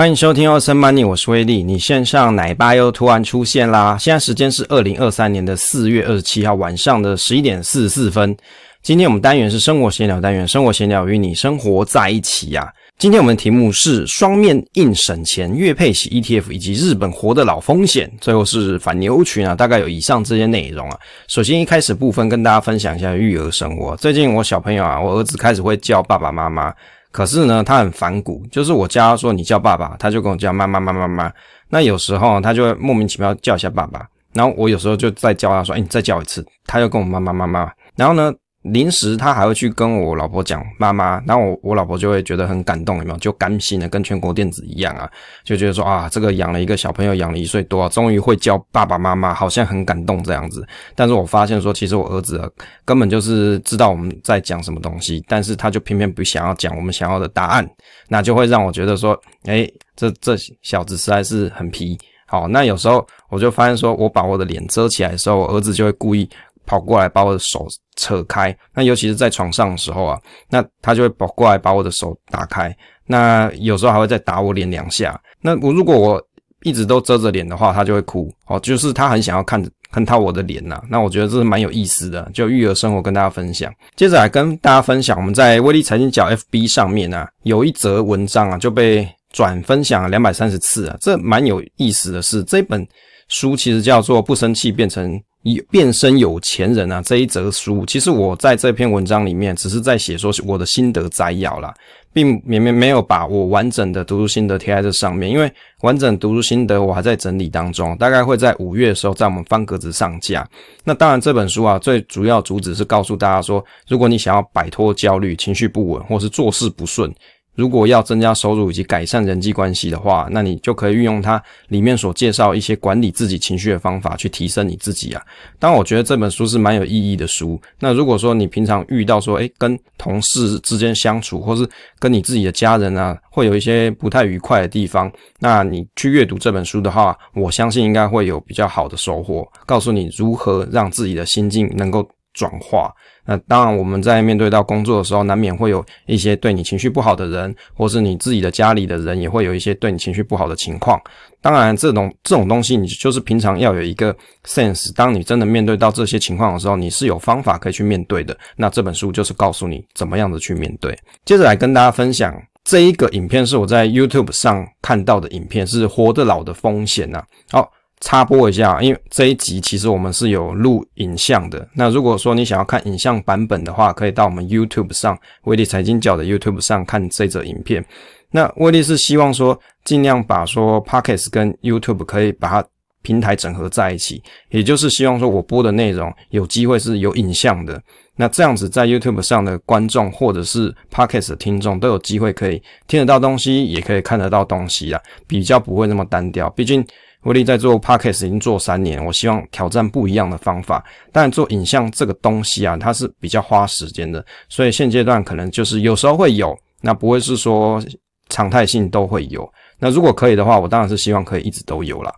欢迎收听 Awesome Money，我是威利。你线上奶爸又突然出现啦！现在时间是二零二三年的四月二十七号晚上的十一点四十四分。今天我们单元是生活闲聊单元，生活闲聊与你生活在一起呀、今天我们的题目是双面硬省钱、月配息 ETF 以及日本活得老风险，最后是反牛群啊，大概有以上这些内容啊。首先一开始部分跟大家分享一下育儿生活。最近我小朋友啊，我儿子开始会叫爸爸妈妈。可是呢，他很反骨，就是我叫他说你叫爸爸，他就跟我叫妈妈妈妈妈。那有时候他就会莫名其妙叫一下爸爸，然后我有时候就再叫他说，哎，你再叫一次，他又跟我妈妈妈妈。然后呢，临时他还会去跟我老婆讲妈妈，然后我我老婆就会觉得很感动，有没有？就甘心的跟全国电子一样啊，就觉得说啊，这个养了一个小朋友，养了一岁多，终于会叫爸爸妈妈，好像很感动这样子。但是我发现说，其实我儿子，根本就是知道我们在讲什么东西，但是他就偏偏不想要讲我们想要的答案，那就会让我觉得说，诶，这这小子实在是很皮。好，那有时候我就发现说，我把我的脸遮起来的时候，我儿子就会故意。跑过来把我的手扯开，那尤其是在床上的时候啊，那他就会跑过来把我的手打开，那有时候还会再打我脸两下。那我如果我一直都遮着脸的话，他就会哭哦，就是他很想要看看他我的脸呐。那我觉得这是蛮有意思的，就育儿生活跟大家分享。接着来跟大家分享，我们在威力财经角 FB 上面啊，有一则文章啊就被转分享了两百三十次啊，这蛮有意思的是，这本书其实叫做《不生气变成》。以变身有钱人啊，这一则书，其实我在这篇文章里面只是在写说我的心得摘要啦，并没没没有把我完整的读书心得贴在这上面，因为完整读书心得我还在整理当中，大概会在五月的时候在我们方格子上架。那当然这本书啊，最主要主旨是告诉大家说，如果你想要摆脱焦虑、情绪不稳，或是做事不顺。如果要增加收入以及改善人际关系的话，那你就可以运用它里面所介绍一些管理自己情绪的方法，去提升你自己啊。当，我觉得这本书是蛮有意义的书。那如果说你平常遇到说，诶，跟同事之间相处，或是跟你自己的家人啊，会有一些不太愉快的地方，那你去阅读这本书的话，我相信应该会有比较好的收获，告诉你如何让自己的心境能够转化。那当然，我们在面对到工作的时候，难免会有一些对你情绪不好的人，或是你自己的家里的人，也会有一些对你情绪不好的情况。当然，这种这种东西，你就是平常要有一个 sense。当你真的面对到这些情况的时候，你是有方法可以去面对的。那这本书就是告诉你怎么样的去面对。接着来跟大家分享这一个影片，是我在 YouTube 上看到的影片，是活得老的风险呐。好。插播一下，因为这一集其实我们是有录影像的。那如果说你想要看影像版本的话，可以到我们 YouTube 上，威力财经角的 YouTube 上看这则影片。那威力是希望说，尽量把说 Podcast 跟 YouTube 可以把它平台整合在一起，也就是希望说我播的内容有机会是有影像的。那这样子在 YouTube 上的观众或者是 Podcast 的听众都有机会可以听得到东西，也可以看得到东西啊，比较不会那么单调。毕竟。威力在做 Podcast 已经做三年，我希望挑战不一样的方法。但做影像这个东西啊，它是比较花时间的，所以现阶段可能就是有时候会有，那不会是说常态性都会有。那如果可以的话，我当然是希望可以一直都有了。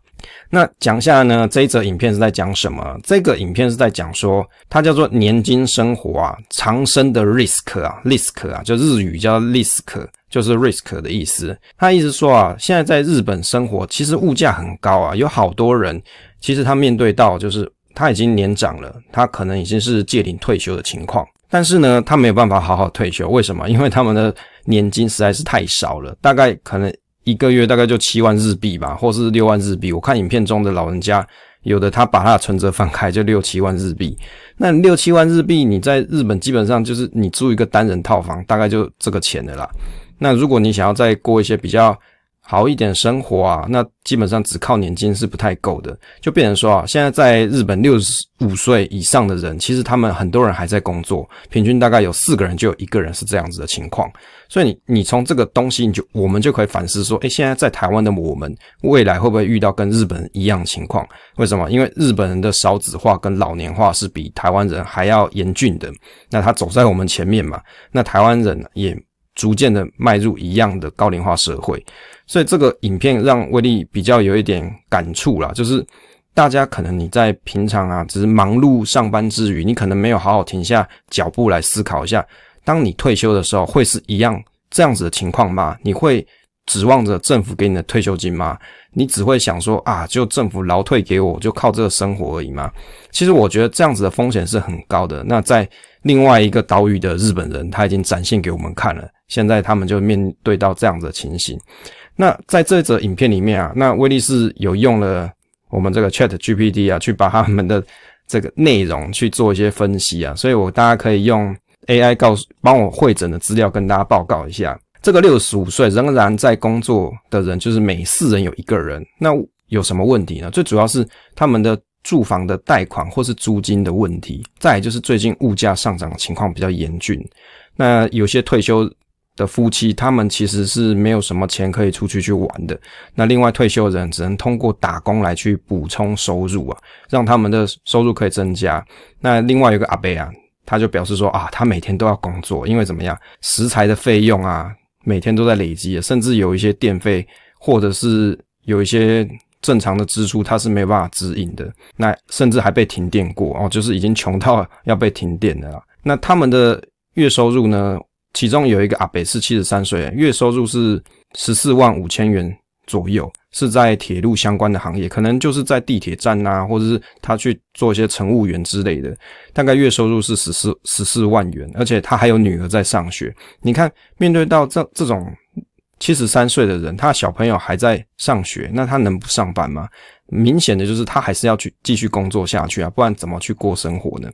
那讲一下呢，这一则影片是在讲什么？这个影片是在讲说，它叫做年金生活啊，长生的 risk 啊，risk 啊，就日语叫 risk。就是 risk 的意思，他意思说啊，现在在日本生活其实物价很高啊，有好多人其实他面对到就是他已经年长了，他可能已经是届龄退休的情况，但是呢，他没有办法好好退休，为什么？因为他们的年金实在是太少了，大概可能一个月大概就七万日币吧，或是六万日币。我看影片中的老人家，有的他把他的存折翻开 就六七万日币，那六七万日币你在日本基本上就是你租一个单人套房，大概就这个钱的啦。那如果你想要再过一些比较好一点生活啊，那基本上只靠年金是不太够的。就变成说啊，现在在日本六十五岁以上的人，其实他们很多人还在工作，平均大概有四个人就有一个人是这样子的情况。所以你你从这个东西，你就我们就可以反思说，诶，现在在台湾的我们，未来会不会遇到跟日本一样情况？为什么？因为日本人的少子化跟老年化是比台湾人还要严峻的。那他走在我们前面嘛，那台湾人也。逐渐的迈入一样的高龄化社会，所以这个影片让威利比较有一点感触啦，就是大家可能你在平常啊，只是忙碌上班之余，你可能没有好好停下脚步来思考一下，当你退休的时候会是一样这样子的情况吗？你会指望着政府给你的退休金吗？你只会想说啊，就政府劳退给我，就靠这个生活而已吗？其实我觉得这样子的风险是很高的。那在另外一个岛屿的日本人，他已经展现给我们看了，现在他们就面对到这样子的情形。那在这则影片里面啊，那威力是有用了我们这个 Chat GPT 啊，去把他们的这个内容去做一些分析啊，所以我大家可以用 AI 告诉帮我会诊的资料跟大家报告一下。这个六十五岁仍然在工作的人，就是每四人有一个人。那有什么问题呢？最主要是他们的住房的贷款或是租金的问题。再就是最近物价上涨情况比较严峻。那有些退休的夫妻，他们其实是没有什么钱可以出去去玩的。那另外退休人只能通过打工来去补充收入啊，让他们的收入可以增加。那另外有个阿伯啊，他就表示说啊，他每天都要工作，因为怎么样，食材的费用啊。每天都在累积，甚至有一些电费，或者是有一些正常的支出，它是没有办法支应的。那甚至还被停电过哦，就是已经穷到要被停电了。那他们的月收入呢？其中有一个阿北是七十三岁，月收入是十四万五千元左右。是在铁路相关的行业，可能就是在地铁站啊，或者是他去做一些乘务员之类的，大概月收入是十四十四万元，而且他还有女儿在上学。你看，面对到这这种七十三岁的人，他小朋友还在上学，那他能不上班吗？明显的就是他还是要去继续工作下去啊，不然怎么去过生活呢？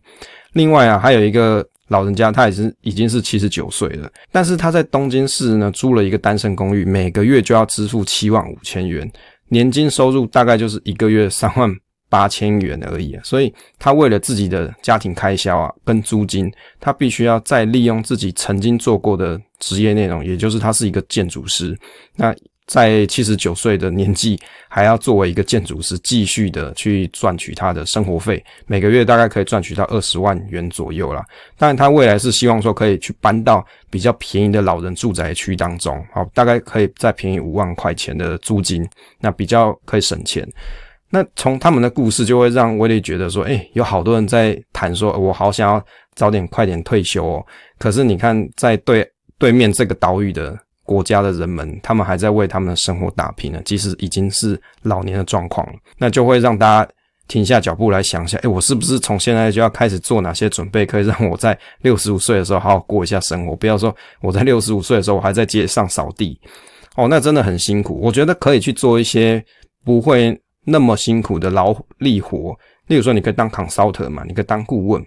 另外啊，还有一个。老人家他也是已经是七十九岁了，但是他在东京市呢租了一个单身公寓，每个月就要支付七万五千元，年金收入大概就是一个月三万八千元而已，所以他为了自己的家庭开销啊跟租金，他必须要再利用自己曾经做过的职业内容，也就是他是一个建筑师，那。在七十九岁的年纪，还要作为一个建筑师，继续的去赚取他的生活费，每个月大概可以赚取到二十万元左右啦。当然，他未来是希望说可以去搬到比较便宜的老人住宅区当中，好，大概可以再便宜五万块钱的租金，那比较可以省钱。那从他们的故事，就会让威力觉得说，诶，有好多人在谈说，我好想要早点快点退休哦。可是你看，在对对面这个岛屿的。国家的人们，他们还在为他们的生活打拼呢，即使已经是老年的状况了，那就会让大家停下脚步来想一下，诶，我是不是从现在就要开始做哪些准备，可以让我在 六十五岁的时候好好过一下生活？不要说我在六十五岁的时候我还在街上扫地，哦，那真的很辛苦。我觉得可以去做一些不会那么辛苦的劳力活，例如说你可以当 consultant 嘛，你可以当顾问。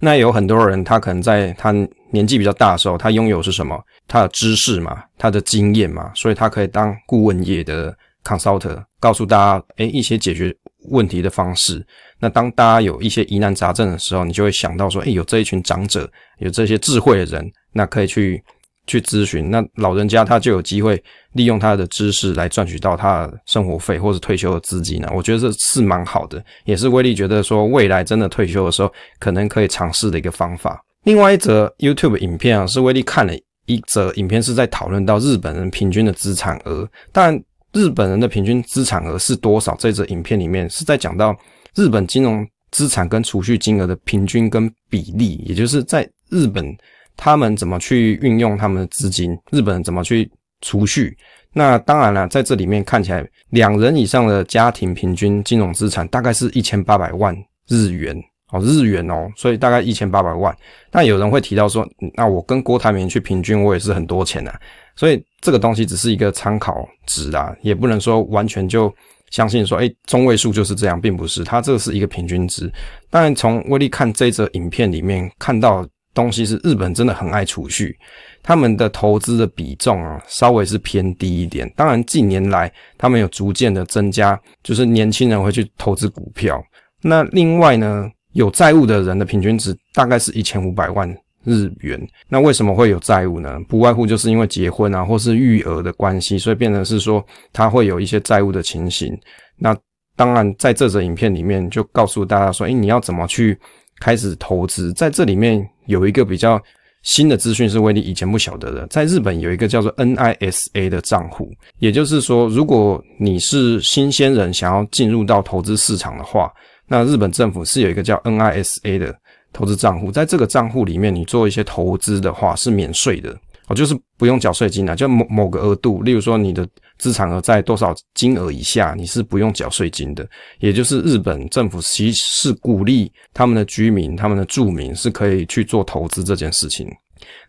那有很多人，他可能在他年纪比较大的时候，他拥有是什么？他的知识嘛，他的经验嘛，所以他可以当顾问业的 consultant，告诉大家，诶，一些解决问题的方式。那当大家有一些疑难杂症的时候，你就会想到说，诶，有这一群长者，有这些智慧的人，那可以去。去咨询，那老人家他就有机会利用他的知识来赚取到他的生活费或者退休的资金呢。我觉得这是蛮好的，也是威力觉得说未来真的退休的时候可能可以尝试的一个方法。另外一则 YouTube 影片啊，是威力看了一则影片，是在讨论到日本人平均的资产额。但，日本人的平均资产额是多少？这则影片里面是在讲到日本金融资产跟储蓄金额的平均跟比例，也就是在日本。他们怎么去运用他们的资金？日本人怎么去储蓄？那当然了，在这里面看起来，两人以上的家庭平均金融资产大概是一千八百万日元哦，日元哦，所以大概一千八百万。那有人会提到说，那我跟郭台铭去平均，我也是很多钱啊。所以这个东西只是一个参考值啦，也不能说完全就相信说，诶，中位数就是这样，并不是，它这个是一个平均值。当然，从威力看这则影片里面看到。东西是日本真的很爱储蓄，他们的投资的比重啊，稍微是偏低一点。当然近年来他们有逐渐的增加，就是年轻人会去投资股票。那另外呢，有债务的人的平均值大概是一千五百万日元。那为什么会有债务呢？不外乎就是因为结婚啊，或是育儿的关系，所以变成是说他会有一些债务的情形。那当然在这则影片里面就告诉大家说，诶，你要怎么去开始投资？在这里面。有一个比较新的资讯是威力以前不晓得的，在日本有一个叫做 NISA 的账户，也就是说，如果你是新鲜人想要进入到投资市场的话，那日本政府是有一个叫 NISA 的投资账户，在这个账户里面，你做一些投资的话是免税的。哦，就是不用缴税金的，就某某个额度，例如说你的资产额在多少金额以下，你是不用缴税金的。也就是日本政府其实是鼓励他们的居民、他们的住民是可以去做投资这件事情。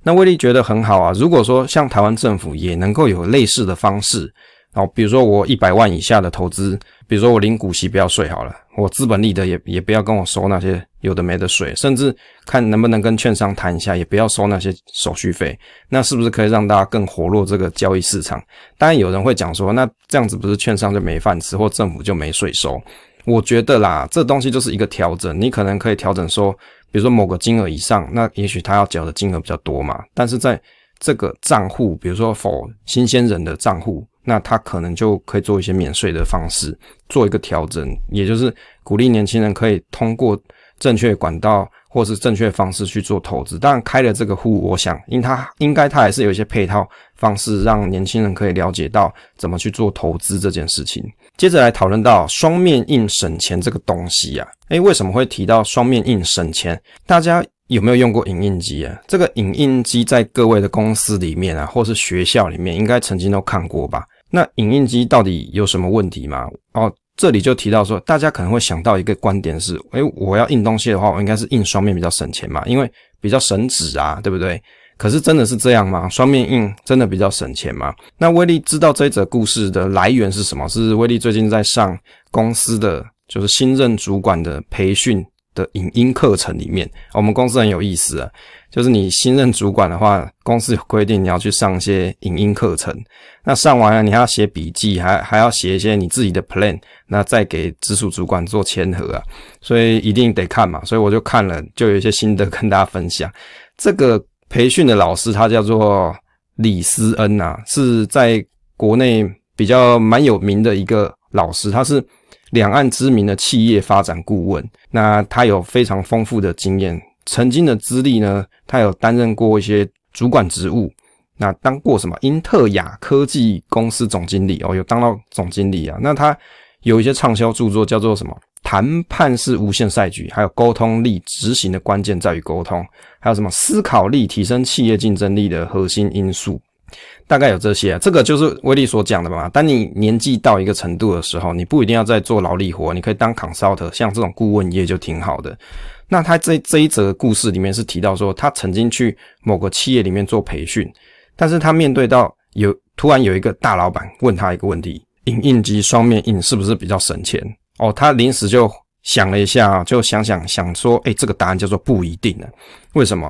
那威利觉得很好啊，如果说像台湾政府也能够有类似的方式。好，比如说我一百万以下的投资，比如说我领股息不要税好了，我资本利得也也不要跟我收那些有的没的税，甚至看能不能跟券商谈一下，也不要收那些手续费，那是不是可以让大家更活络这个交易市场？当然有人会讲说，那这样子不是券商就没饭吃，或政府就没税收？我觉得啦，这东西就是一个调整，你可能可以调整说，比如说某个金额以上，那也许他要缴的金额比较多嘛，但是在这个账户，比如说 for 新鲜人的账户。那他可能就可以做一些免税的方式，做一个调整，也就是鼓励年轻人可以通过正确管道或是正确方式去做投资。当然，开了这个户，我想，因他应该他还是有一些配套方式，让年轻人可以了解到怎么去做投资这件事情。接着来讨论到双面印省钱这个东西啊，诶，为什么会提到双面印省钱？大家有没有用过影印机啊？这个影印机在各位的公司里面啊，或是学校里面，应该曾经都看过吧？那影印机到底有什么问题吗？哦，这里就提到说，大家可能会想到一个观点是，诶，我要印东西的话，我应该是印双面比较省钱嘛，因为比较省纸啊，对不对？可是真的是这样吗？双面印真的比较省钱吗？那威力知道这一则故事的来源是什么？是威力最近在上公司的就是新任主管的培训的影音课程里面，我们公司很有意思啊。就是你新任主管的话，公司有规定你要去上一些影音课程。那上完了，你还要写笔记，还还要写一些你自己的 plan，那再给直属主管做签核啊。所以一定得看嘛。所以我就看了，就有一些心得跟大家分享。这个培训的老师他叫做李思恩呐，是在国内比较蛮有名的一个老师，他是两岸知名的企业发展顾问。那他有非常丰富的经验。曾经的资历呢，他有担任过一些主管职务，那当过什么英特雅科技公司总经理哦，有当到总经理啊。那他有一些畅销著作，叫做什么？谈判是无限赛局，还有沟通力，执行的关键在于沟通，还有什么思考力，提升企业竞争力的核心因素，大概有这些啊。这个就是威利所讲的嘛。当你年纪到一个程度的时候，你不一定要再做劳力活，你可以当 consult，像这种顾问业就挺好的。那他这这一则故事里面是提到说，他曾经去某个企业里面做培训，但是他面对到有突然有一个大老板问他一个问题：影印机双面印是不是比较省钱？哦，他临时就想了一下，就想想想说，诶，这个答案叫做不一定呢。为什么？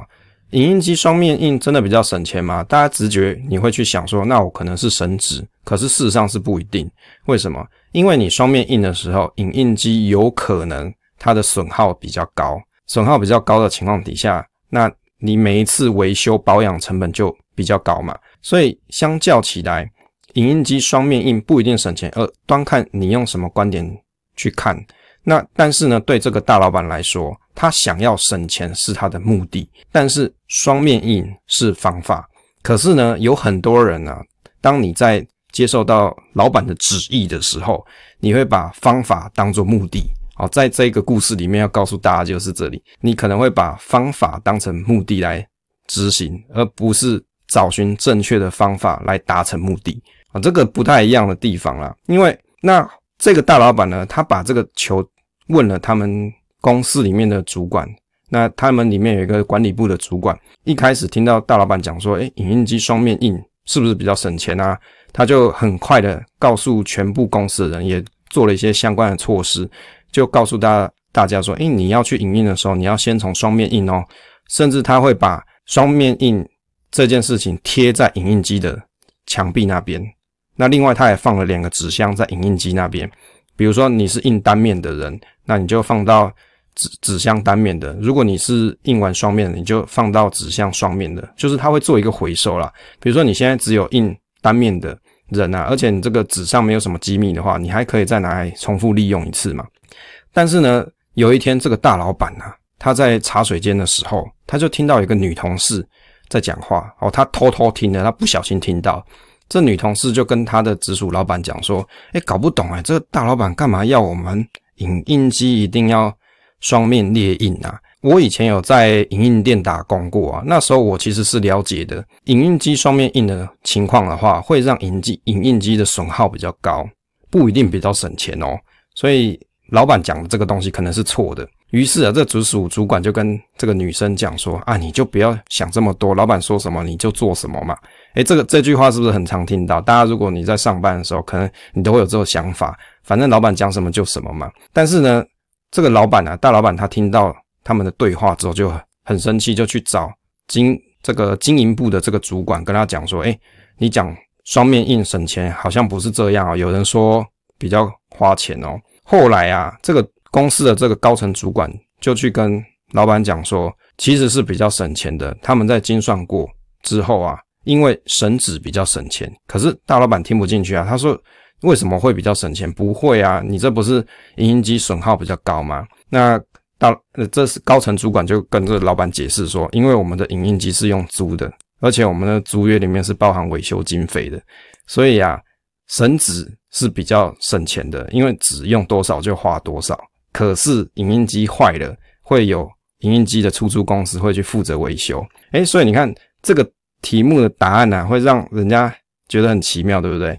影印机双面印真的比较省钱吗？大家直觉你会去想说，那我可能是省纸，可是事实上是不一定。为什么？因为你双面印的时候，影印机有可能。它的损耗比较高，损耗比较高的情况底下，那你每一次维修保养成本就比较高嘛。所以相较起来，影印机双面印不一定省钱，而端看你用什么观点去看。那但是呢，对这个大老板来说，他想要省钱是他的目的，但是双面印是方法。可是呢，有很多人呢、啊，当你在接受到老板的旨意的时候，你会把方法当做目的。好，在这个故事里面要告诉大家就是这里，你可能会把方法当成目的来执行，而不是找寻正确的方法来达成目的啊，这个不太一样的地方啦。因为那这个大老板呢，他把这个球问了他们公司里面的主管，那他们里面有一个管理部的主管，一开始听到大老板讲说，诶，影印机双面印是不是比较省钱啊？他就很快的告诉全部公司的人，也做了一些相关的措施。就告诉大大家说，诶，你要去影印的时候，你要先从双面印哦，甚至他会把双面印这件事情贴在影印机的墙壁那边。那另外，他也放了两个纸箱在影印机那边。比如说你是印单面的人，那你就放到纸纸箱单面的；如果你是印完双面的，你就放到纸箱双面的。就是他会做一个回收啦。比如说你现在只有印单面的人啊，而且你这个纸上没有什么机密的话，你还可以再拿来重复利用一次嘛。但是呢，有一天这个大老板啊，他在茶水间的时候，他就听到一个女同事在讲话哦，他偷偷听的，他不小心听到。这女同事就跟他的直属老板讲说：“哎，搞不懂哎，这个大老板干嘛要我们影印机一定要双面列印啊？我以前有在影印店打工过啊，那时候我其实是了解的，影印机双面印的情况的话，会让影机影印机的损耗比较高，不一定比较省钱哦。所以老板讲的这个东西可能是错的。于是啊，这直属主管就跟这个女生讲说啊，你就不要想这么多，老板说什么你就做什么嘛。诶，这个这句话是不是很常听到？大家如果你在上班的时候，可能你都会有这种想法，反正老板讲什么就什么嘛。但是呢，这个老板啊，大老板他听到。他们的对话之后就很生气，就去找经这个经营部的这个主管，跟他讲说：“哎，你讲双面印省钱，好像不是这样啊。有人说比较花钱哦。”后来啊，这个公司的这个高层主管就去跟老板讲说：“其实是比较省钱的。他们在精算过之后啊，因为省纸比较省钱。可是大老板听不进去啊，他说：为什么会比较省钱？不会啊，你这不是影印机损耗比较高吗？那。”到，这是高层主管就跟这个老板解释说，因为我们的影印机是用租的，而且我们的租约里面是包含维修经费的，所以啊，省纸是比较省钱的，因为纸用多少就花多少。可是影印机坏了，会有影印机的出租公司会去负责维修。诶，所以你看这个题目的答案呢、啊，会让人家觉得很奇妙，对不对？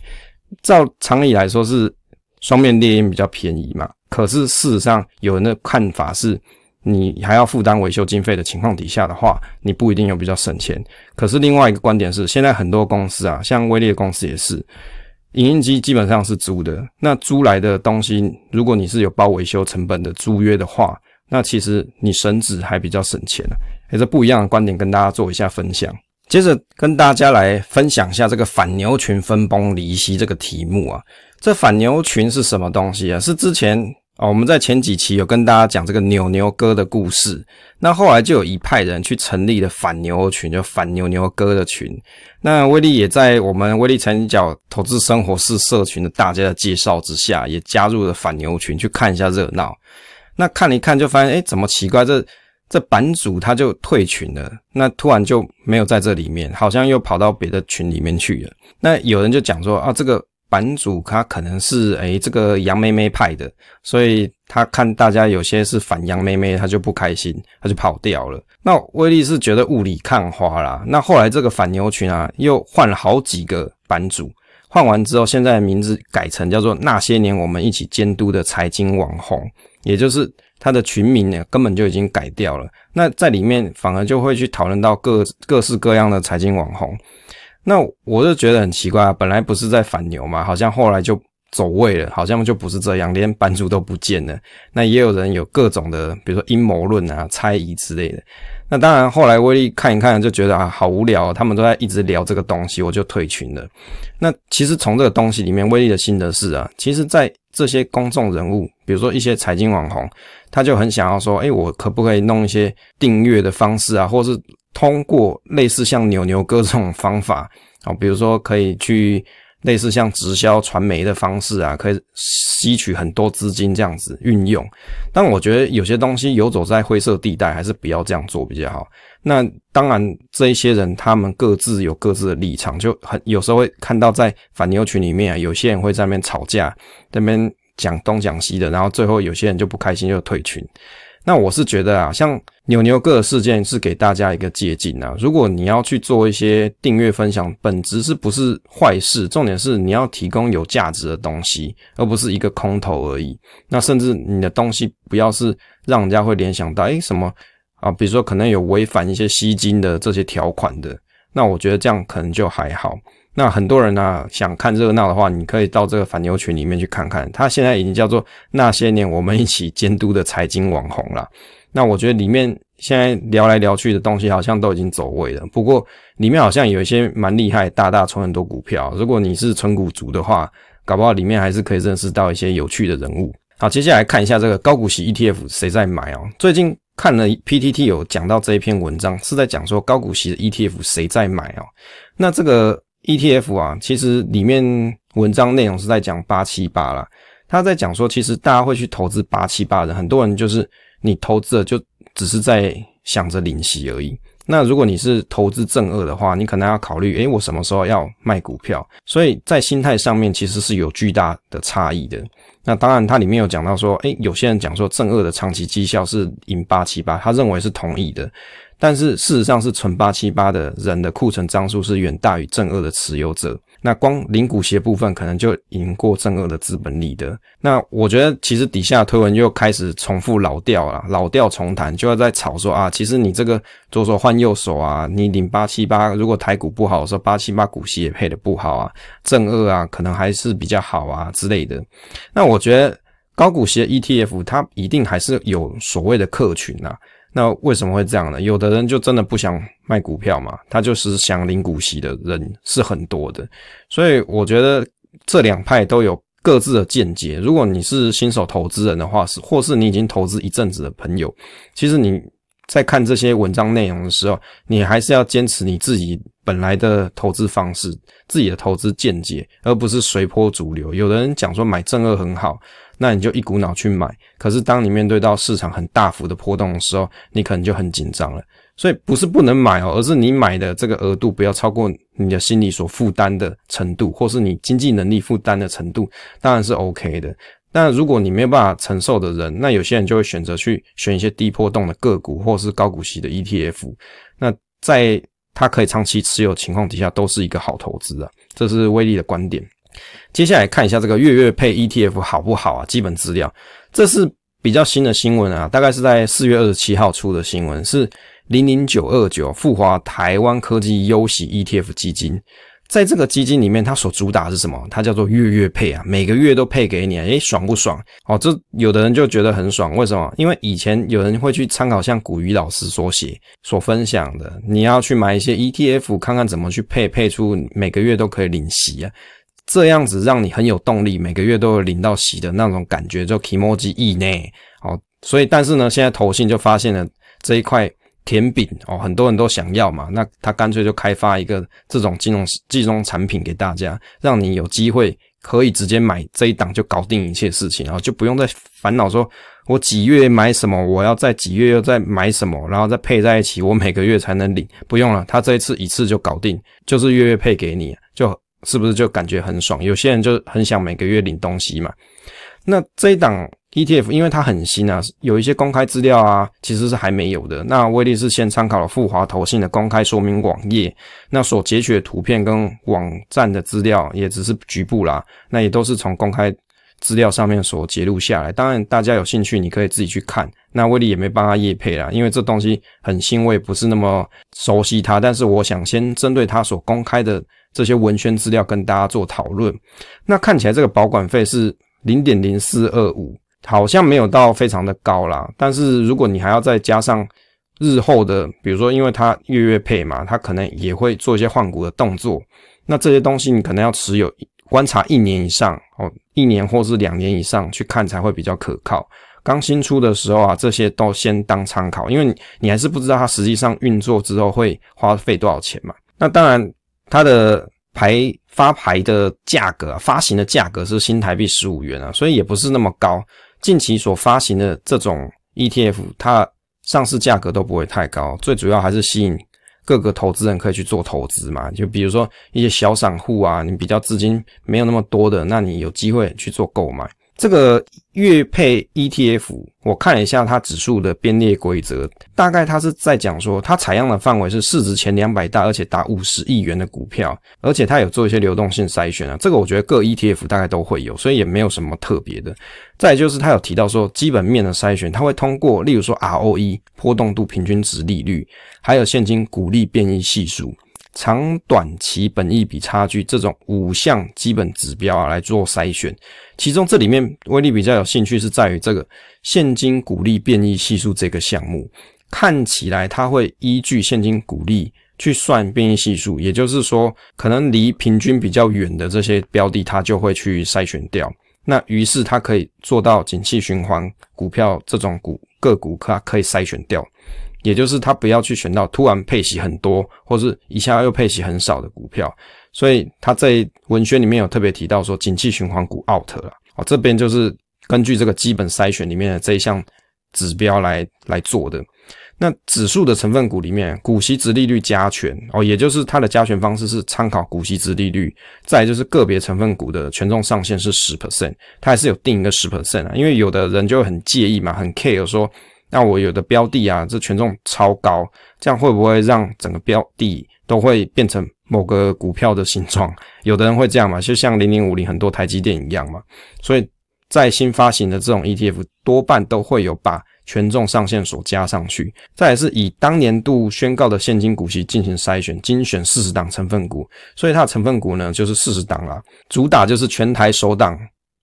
照常理来说是双面猎鹰比较便宜嘛。可是事实上，有人的看法是，你还要负担维修经费的情况底下的话，你不一定有比较省钱。可是另外一个观点是，现在很多公司啊，像威力的公司也是，影印机基本上是租的。那租来的东西，如果你是有包维修成本的租约的话，那其实你省纸还比较省钱啊。也是不一样的观点，跟大家做一下分享。接着跟大家来分享一下这个反牛群分崩离析这个题目啊。这反牛群是什么东西啊？是之前哦，我们在前几期有跟大家讲这个牛牛哥的故事。那后来就有一派人去成立了反牛群，就反牛牛哥的群。那威力也在我们威力财经角投资生活室社群的大家的介绍之下，也加入了反牛群，去看一下热闹。那看一看就发现，诶，怎么奇怪？这这版主他就退群了，那突然就没有在这里面，好像又跑到别的群里面去了。那有人就讲说啊，这个。版主他可能是诶、这个杨妹妹派的，所以他看大家有些是反杨妹妹，他就不开心，他就跑掉了。那威力是觉得雾里看花啦。那后来这个反牛群啊，又换了好几个版主，换完之后，现在名字改成叫做那些年我们一起监督的财经网红，也就是他的群名呢，根本就已经改掉了。那在里面反而就会去讨论到各各式各样的财经网红。那我就觉得很奇怪啊，本来不是在反牛嘛，好像后来就走位了，好像就不是这样，连版主都不见了。那也有人有各种的，比如说阴谋论啊、猜疑之类的。那当然，后来威力看一看就觉得啊，好无聊，他们都在一直聊这个东西，我就退群了。那其实从这个东西里面，威力的心得是啊，其实在这些公众人物，比如说一些财经网红，他就很想要说，诶，我可不可以弄一些订阅的方式啊，或是。通过类似像牛牛哥这种方法啊，比如说可以去类似像直销传媒的方式啊，可以吸取很多资金这样子运用。但我觉得有些东西游走在灰色地带，还是不要这样做比较好。那当然，这一些人他们各自有各自的立场，就很有时候会看到在反牛群里面啊，有些人会在那边吵架，在那边讲东讲西的，然后最后有些人就不开心就退群。那我是觉得啊，像牛牛哥的事件是给大家一个借鉴啊。如果你要去做一些订阅分享，本质是不是坏事？重点是你要提供有价值的东西，而不是一个空头而已。那甚至你的东西不要是让人家会联想到，诶，什么啊？比如说可能有违反一些吸金的这些条款的，那我觉得这样可能就还好。那很多人呢、想看热闹的话，你可以到这个反牛群里面去看看。他现在已经叫做那些年我们一起监督的财经网红了。那我觉得里面现在聊来聊去的东西好像都已经走位了。不过里面好像有一些蛮厉害，大大存很多股票。如果你是存股族的话，搞不好里面还是可以认识到一些有趣的人物。好，接下来看一下这个高股息 ETF 谁在买哦？最近看了 PTT 有讲到这一篇文章，是在讲说高股息的 ETF 谁在买哦？那这个。ETF 啊，其实里面文章内容是在讲八七八啦。他在讲说，其实大家会去投资八七八的，很多人就是你投资了就只是在想着领息而已。那如果你是投资正二的话，你可能要考虑，诶，我什么时候要卖股票？所以在心态上面其实是有巨大的差异的。那当然，它里面有讲到说，诶，有些人讲说正二的长期绩效是赢八七八，他认为是同意的。但是事实上是存八七八的人的库存张数是远大于正二的持有者。那光零股息部分可能就赢过正二的资本利得。那我觉得其实底下推文又开始重复老调了，老调重弹，就要在吵说啊，其实你这个左手换右手啊，你领八七八，如果台股不好的时候，八七八股息也配得不好啊，正二啊可能还是比较好啊之类的。那我觉得高股息的 ETF 它一定还是有所谓的客群啊。那为什么会这样呢？有的人就真的不想卖股票嘛，他就是想领股息的人是很多的，所以我觉得这两派都有各自的见解。如果你是新手投资人的话，是或是你已经投资一阵子的朋友，其实你在看这些文章内容的时候，你还是要坚持你自己本来的投资方式、自己的投资见解，而不是随波逐流。有的人讲说买正二很好。那你就一股脑去买，可是当你面对到市场很大幅的波动的时候，你可能就很紧张了。所以不是不能买哦，而是你买的这个额度不要超过你的心理所负担的程度，或是你经济能力负担的程度，当然是 OK 的。但如果你没有办法承受的人，那有些人就会选择去选一些低波动的个股，或是高股息的 ETF。那在它可以长期持有情况底下，都是一个好投资啊。这是威利的观点。接下来看一下这个月月配 ETF 好不好啊？基本资料，这是比较新的新闻啊，大概是在四月二十七号出的新闻，是零零九二九富华台湾科技优息 ETF 基金。在这个基金里面，它所主打的是什么？它叫做月月配啊，每个月都配给你，啊诶，爽不爽？哦，这有的人就觉得很爽，为什么？因为以前有人会去参考像古雨老师所写、所分享的，你要去买一些 ETF，看看怎么去配，配出每个月都可以领息啊。这样子让你很有动力，每个月都有领到息的那种感觉，就 Kimoji 以内哦。所以，但是呢，现在投信就发现了这一块甜饼哦，很多人都想要嘛，那他干脆就开发一个这种金融金融产品给大家，让你有机会可以直接买这一档就搞定一切事情，然后就不用再烦恼说我几月买什么，我要在几月又再买什么，然后再配在一起，我每个月才能领，不用了，他这一次一次就搞定，就是月月配给你就。是不是就感觉很爽？有些人就很想每个月领东西嘛。那这一档 ETF 因为它很新啊，有一些公开资料啊，其实是还没有的。那威力是先参考了复华投信的公开说明网页，那所截取的图片跟网站的资料也只是局部啦，那也都是从公开资料上面所截录下来。当然，大家有兴趣，你可以自己去看。那威力也没帮他业配啦，因为这东西很新，我也不是那么熟悉它。但是我想先针对它所公开的。这些文宣资料跟大家做讨论。那看起来这个保管费是零点零四二五，好像没有到非常的高啦。但是如果你还要再加上日后的，比如说因为它月月配嘛，它可能也会做一些换股的动作。那这些东西你可能要持有观察一年以上哦，一年或是两年以上去看才会比较可靠。刚新出的时候啊，这些都先当参考，因为你还是不知道它实际上运作之后会花费多少钱嘛。那当然。它的牌发牌的价格，发行的价格是新台币十五元啊，所以也不是那么高。近期所发行的这种 ETF，它上市价格都不会太高，最主要还是吸引各个投资人可以去做投资嘛。就比如说一些小散户啊，你比较资金没有那么多的，那你有机会去做购买。这个月配 ETF，我看了一下它指数的编列规则，大概它是在讲说，它采样的范围是市值前两百大，而且达五十亿元的股票，而且它有做一些流动性筛选啊。这个我觉得各 ETF 大概都会有，所以也没有什么特别的。再就是它有提到说，基本面的筛选，它会通过，例如说 ROE 波动度平均值利率，还有现金股利变异系数。长短期本益比差距这种五项基本指标啊来做筛选，其中这里面威力比较有兴趣是在于这个现金股利变异系数这个项目，看起来它会依据现金股利去算变异系数，也就是说可能离平均比较远的这些标的，它就会去筛选掉。那于是它可以做到景气循环股票这种股个股，它可以筛选掉。也就是他不要去选到突然配息很多，或是一下又配息很少的股票，所以他在文宣里面有特别提到说，景气循环股 out 了。哦，这边就是根据这个基本筛选里面的这一项指标来来做的。那指数的成分股里面，股息殖利率加权哦，也就是它的加权方式是参考股息殖利率，再就是个别成分股的权重上限是十 percent，它还是有定一个十 percent 啊，因为有的人就很介意嘛，很 care 说，那我有的标的啊，这权重超高，这样会不会让整个标的都会变成某个股票的形状？有的人会这样嘛，就像零零五零很多台积电一样嘛，所以在新发行的这种 ETF 多半都会有把。权重上限所加上去，再来是以当年度宣告的现金股息进行筛选，精选四十档成分股，所以它的成分股呢就是四十档啦，主打就是全台首档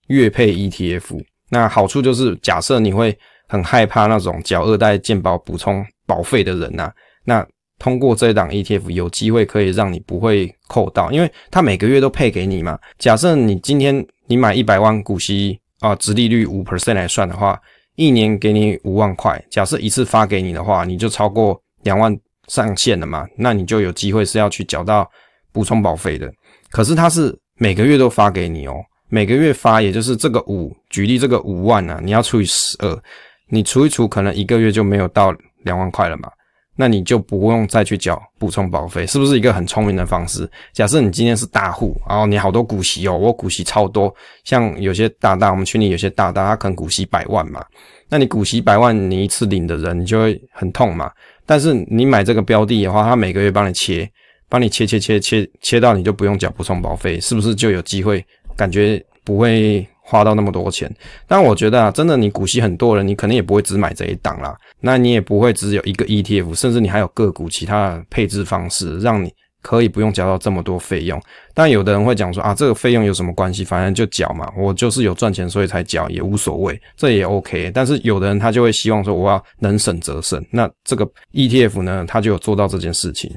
月配 ETF。那好处就是，假设你会很害怕那种缴二代健保补充保费的人呐、啊，那通过这一档 ETF 有机会可以让你不会扣到，因为它每个月都配给你嘛。假设你今天你买一百万股息啊，殖利率五 percent 来算的话。一年给你五万块，假设一次发给你的话，你就超过两万上限了嘛？那你就有机会是要去缴到补充保费的。可是它是每个月都发给你哦，每个月发，也就是这个五，举例这个五万啊，你要除以十二，你除一除，可能一个月就没有到两万块了嘛？那你就不用再去缴补充保费，是不是一个很聪明的方式？假设你今天是大户，然后你好多股息哦，我股息超多，像有些大大，我们群里有些大大，他可能股息百万嘛，那你股息百万，你一次领的人，你就会很痛嘛。但是你买这个标的的话，他每个月帮你切，帮你切切切切切到你就不用缴补充保费，是不是就有机会？感觉不会。花到那么多钱，但我觉得啊，真的你股息很多人，你可能也不会只买这一档啦，那你也不会只有一个 ETF，甚至你还有个股其他的配置方式，让你可以不用交到这么多费用。但有的人会讲说啊，这个费用有什么关系？反正就缴嘛，我就是有赚钱所以才缴，也无所谓，这也 OK。但是有的人他就会希望说，我要能省则省，那这个 ETF 呢，他就有做到这件事情。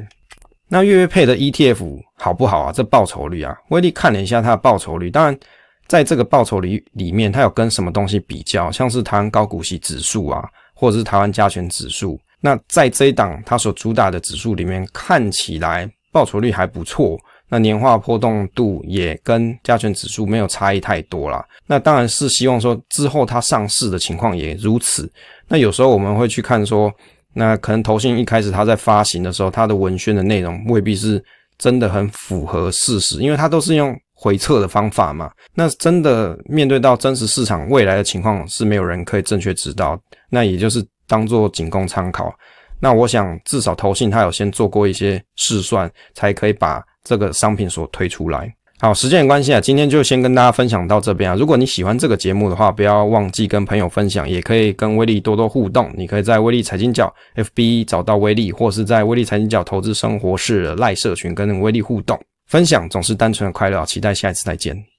那月月配的 ETF 好不好啊？这报酬率啊，威力看了一下它的报酬率，当然。在这个报酬里里面，它有跟什么东西比较？像是台湾高股息指数啊，或者是台湾加权指数。那在这一档它所主打的指数里面，看起来报酬率还不错。那年化波动度也跟加权指数没有差异太多啦。那当然是希望说之后它上市的情况也如此。那有时候我们会去看说，那可能投信一开始它在发行的时候，它的文宣的内容未必是真的很符合事实，因为它都是用。回测的方法嘛，那真的面对到真实市场未来的情况是没有人可以正确知道，那也就是当做仅供参考。那我想至少投信他有先做过一些试算，才可以把这个商品所推出来。好，时间的关系啊，今天就先跟大家分享到这边啊。如果你喜欢这个节目的话，不要忘记跟朋友分享，也可以跟威力多多互动。你可以在威力财经角 FB 找到威力，或是在威力财经角投资生活室的赖社群跟威力互动。分享总是单纯的快乐，期待下一次再见。